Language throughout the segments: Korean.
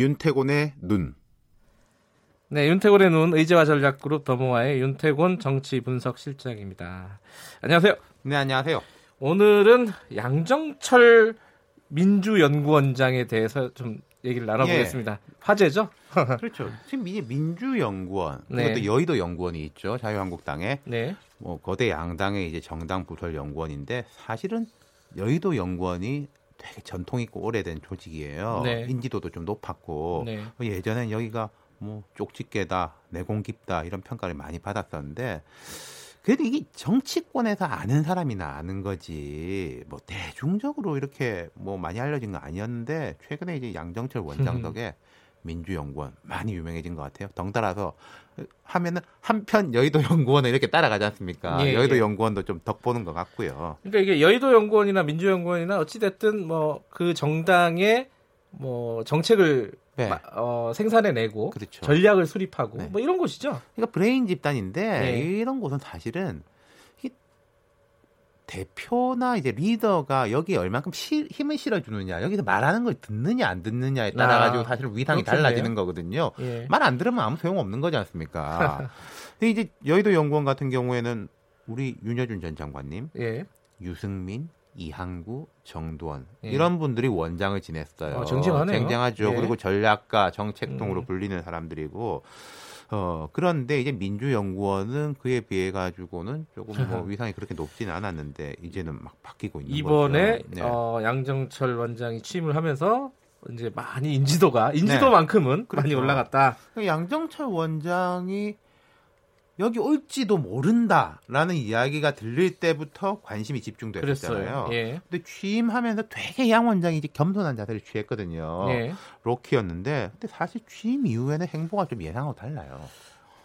윤태곤의 눈. 네, 윤태곤의 눈 의제와 전략 그룹 더모아의 윤태곤 정치 분석 실장입니다. 안녕하세요. 네, 안녕하세요. 오늘은 양정철 민주연구원장에 대해서 좀 얘기를 나눠보겠습니다. 예. 화제죠? 그렇죠. 지금 이제 민주연구원, 네. 그것도 여의도 연구원이 있죠. 자유한국당에. 네. 뭐 거대 양당의 이제 정당 부설 연구원인데 사실은 여의도 연구원이 되게 전통 있고 오래된 조직이에요. 네. 인지도도 좀 높았고 네. 예전엔 여기가 뭐 쪽집게다, 내공 깊다 이런 평가를 많이 받았었는데 그래도 이게 정치권에서 아는 사람이나 아는 거지 뭐 대중적으로 이렇게 뭐 많이 알려진 거 아니었는데 최근에 이제 양정철 원장 덕에 민주연구원 많이 유명해진 것 같아요. 덩달아서 하면은 한편 여의도 연구원을 이렇게 따라가지 않습니까? 예, 여의도 예. 연구원도 좀 덕보는 것 같고요. 그러니까 이게 여의도 연구원이나 민주연구원이나 어찌됐든 뭐 그 정당의 뭐 정책을 네. 어, 생산해내고 그렇죠. 전략을 수립하고 네. 뭐 이런 곳이죠. 그러니까 브레인 집단인데 네. 이런 곳은 사실은 대표나 이제 리더가 여기에 얼만큼 시, 힘을 실어주느냐 여기서 말하는 걸 듣느냐 안 듣느냐에 따라 아, 가지고 사실 위상이 그렇겠네요. 달라지는 거거든요. 예. 말안 들으면 아무 소용 없는 거지 않습니까? 근데 이제 여의도 연구원 같은 경우에는 우리 윤여준 전 장관님, 예. 유승민, 이항구, 정두원 예. 이런 분들이 원장을 지냈어요. 어, 쟁쟁하네요. 쟁쟁하죠. 예. 그리고 전략가, 정책통으로 음. 불리는 사람들이고 어, 그런데 이제 민주연구원은 그에 비해 가지고는 조금 뭐 위상이 그렇게 높지는 않았는데 이제는 막 바뀌고 있는 이번에 거죠. 네. 어, 양정철 원장이 취임을 하면서 이제 많이 인지도가 인지도만큼은 네. 그렇죠. 많이 올라갔다. 양정철 원장이 여기 올지도 모른다라는 이야기가 들릴 때부터 관심이 집중됐었잖아요. 예. 근데 취임하면서 되게 양 원장이 이제 겸손한 자세를 취했거든요. 예. 로키였는데 근데 사실 취임 이후에는 행보가 좀 예상하고 달라요.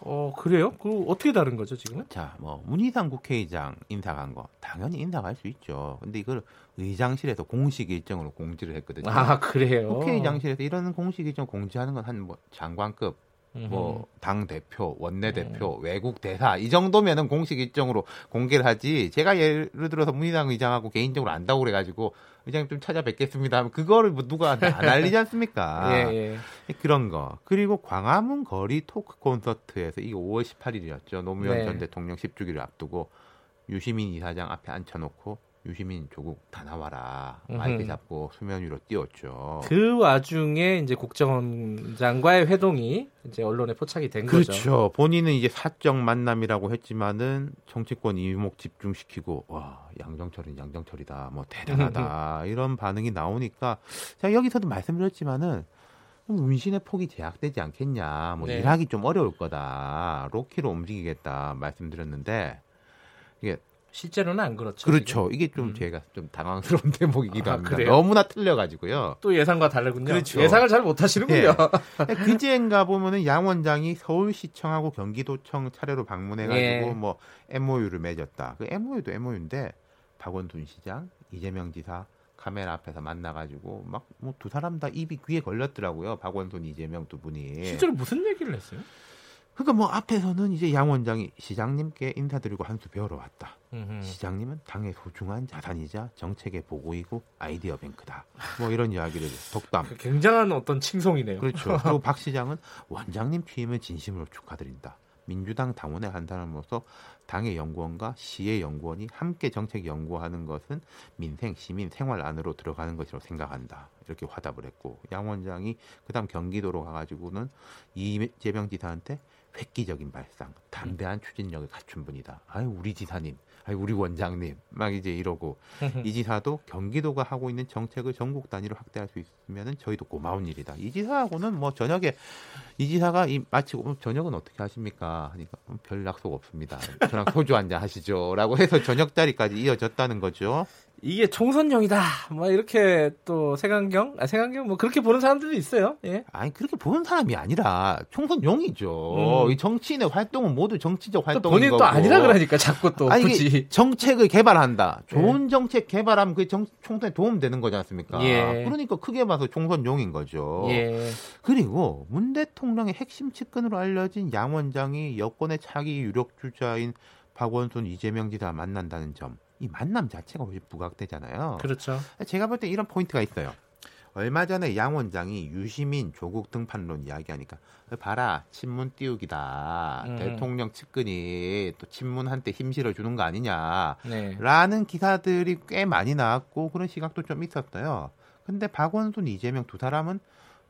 어 그래요? 그 어떻게 다른 거죠 지금은? 자, 뭐 문희상 국회의장 인사 간거 당연히 인사 갈수 있죠. 근데 이걸 의장실에서 공식 일정으로 공지를 했거든요. 아 그래요? 국회의장실에서 이런 공식 일정 공지하는 건 한 뭐 장관급 뭐당 대표, 원내 대표, 음. 외국 대사 이 정도면은 공식 일정으로 공개를 하지. 제가 예를 들어서 문희당 의장하고 개인적으로 안다고 그래가지고 의장님 좀 찾아뵙겠습니다. 하면 그거를 뭐 누가 안 알리지 않습니까? 예, 예. 그런 거. 그리고 광화문 거리 토크 콘서트에서 이게 5월 18일이었죠. 노무현 네. 전 대통령 10주기를 앞두고 유시민 이사장 앞에 앉혀놓고 유시민 조국 다 나와라 마이크 잡고 수면 위로 띄웠죠. 그 와중에 이제 국정원장과의 회동이 이제 언론에 포착이 된 그렇죠. 거죠. 그렇죠. 본인은 이제 사적 만남이라고 했지만은 정치권 이목 집중시키고 와 양정철은 양정철이다, 뭐 대단하다 이런 반응이 나오니까 자 여기서도 말씀드렸지만은 문신의 폭이 제약되지 않겠냐, 뭐 네. 일하기 좀 어려울 거다, 로키로 움직이겠다 말씀드렸는데 이게 실제로는 안 그렇죠. 그렇죠. 지금? 이게 좀 음. 제가 좀 당황스러운 대목이기도 아, 합니다. 그래요? 너무나 틀려가지고 또 예상과 다르군요. 그렇죠. 예상을 잘 못하시는군요. 네. 그제인가 보면은 양 원장이 서울시청하고 경기도청 차례로 방문해가지고 예. 뭐 MOU를 맺었다. 그 MOU도 MOU인데 박원순 시장, 이재명 지사 카메라 앞에서 만나가지고 막 뭐 두 사람 다 입이 귀에 걸렸더라고요. 박원순, 이재명 두 분이. 실제로 무슨 얘기를 했어요? 그러니까 뭐 앞에서는 이제 양 원장이 시장님께 인사드리고 한 수 배우러 왔다. 음흠. 시장님은 당의 소중한 자산이자 정책의 보고이고 아이디어 뱅크다. 뭐 이런 이야기를 독담. 그 굉장한 어떤 칭송이네요. 그렇죠. 그리고 박 시장은 원장님 취임을 진심으로 축하드린다. 민주당 당원의 한 사람으로서 당의 연구원과 시의 연구원이 함께 정책 연구하는 것은 민생, 시민, 생활 안으로 들어가는 것이라고 생각한다. 이렇게 화답을 했고 양 원장이 그다음 경기도로 가가지고는 이재명 지사한테 획기적인 발상, 담대한 추진력을 갖춘 분이다. 아유 우리 지사님, 아유 우리 원장님, 막 이제 이러고 이 지사도 경기도가 하고 있는 정책을 전국 단위로 확대할 수 있으면은 저희도 고마운 일이다. 이 지사하고는 뭐 저녁에 이 지사가 이 마치고 저녁은 어떻게 하십니까? 하니까 음, 별 약속 없습니다. 저랑 소주 한 잔 하시죠라고 해서 저녁 자리까지 이어졌다는 거죠. 이게 총선용이다. 뭐 이렇게 또 색안경, 아, 색안경 뭐 그렇게 보는 사람들도 있어요. 예. 아니 그렇게 보는 사람이 아니라 총선용이죠. 음. 이 정치인의 활동은 모두 정치적 활동인 본인 거고. 본인 또 아니라 그러니까 자꾸 또 아니, 굳이 정책을 개발한다. 좋은 예. 정책 개발하면 그 정, 총선에 도움 되는 거지 않습니까? 예. 그러니까 크게 봐서 총선용인 거죠. 예. 그리고 문 대통령의 핵심 측근으로 알려진 양 원장이 여권의 차기 유력 주자인 박원순, 이재명 지사 만난다는 점. 이 만남 자체가 부각되잖아요. 그렇죠. 제가 볼 때 이런 포인트가 있어요. 얼마 전에 양 원장이 유시민 조국 등 판론 이야기하니까 봐라 친문 띄우기다 음. 대통령 측근이 또 친문한테 힘 실어 주는 거 아니냐라는 네. 기사들이 꽤 많이 나왔고 그런 시각도 좀 있었어요. 근데 박원순 이재명 두 사람은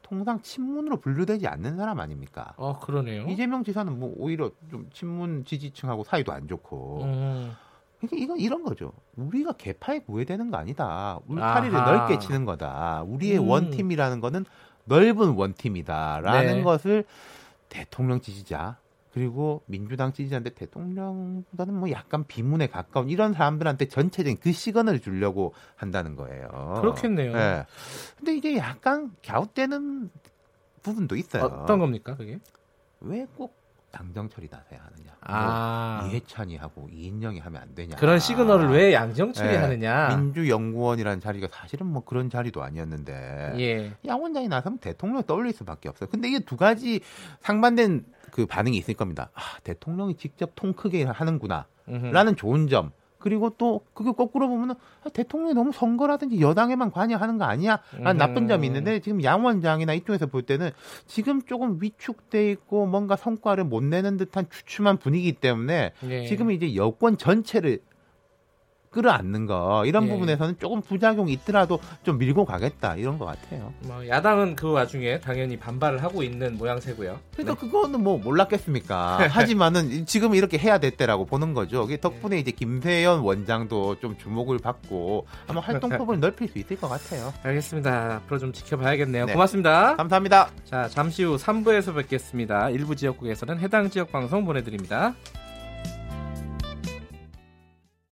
통상 친문으로 분류되지 않는 사람 아닙니까? 어 그러네요. 이재명 지사는 뭐 오히려 좀 친문 지지층하고 사이도 안 좋고. 음. 그러니까 이건 이런 거죠. 우리가 개파에 구애되는 거 아니다. 울타리를 아하. 넓게 치는 거다. 우리의 음. 원팀이라는 거는 넓은 원팀이다라는 네. 것을 대통령 지지자 그리고 민주당 지지자인데 대통령보다는 뭐 약간 비문에 가까운 이런 사람들한테 전체적인 그 시간을 주려고 한다는 거예요. 그렇겠네요. 네. 근데 이게 약간 갸웃되는 부분도 있어요. 어떤 겁니까, 그게? 왜 꼭 양정철이 나서야 하느냐. 아. 뭐 이해찬이 하고 이인영이 하면 안 되냐. 그런 시그널을 왜 양정철이 네. 하느냐. 민주연구원이라는 자리가 사실은 뭐 그런 자리도 아니었는데 예. 양 원장이 나서면 대통령 떠올릴 수밖에 없어요. 근데 이게 두 가지 상반된 그 반응이 있을 겁니다. 아, 대통령이 직접 통 크게 하는구나. 라는 좋은 점. 그리고 또 그게 거꾸로 보면은 아, 대통령이 너무 선거라든지 여당에만 관여하는 거 아니야? 라는 음. 나쁜 점이 있는데 지금 양 원장이나 이쪽에서 볼 때는 지금 조금 위축돼 있고 뭔가 성과를 못 내는 듯한 추춤한 분위기 때문에 네. 지금 이제 여권 전체를 끌어안는 거 이런 예. 부분에서는 조금 부작용이 있더라도 좀 밀고 가겠다 이런 것 같아요. 뭐 야당은 그 와중에 당연히 반발을 하고 있는 모양새고요. 그러니까 네. 그거는 뭐 몰랐겠습니까? 하지만은 지금 이렇게 해야 됐대라고 보는 거죠. 덕분에 이제 김세연 원장도 좀 주목을 받고 아마 활동폭을 넓힐 수 있을 것 같아요. 알겠습니다. 앞으로 좀 지켜봐야겠네요. 네. 고맙습니다. 감사합니다. 자 잠시 후 3부에서 뵙겠습니다. 일부 지역국에서는 해당 지역 방송 보내드립니다.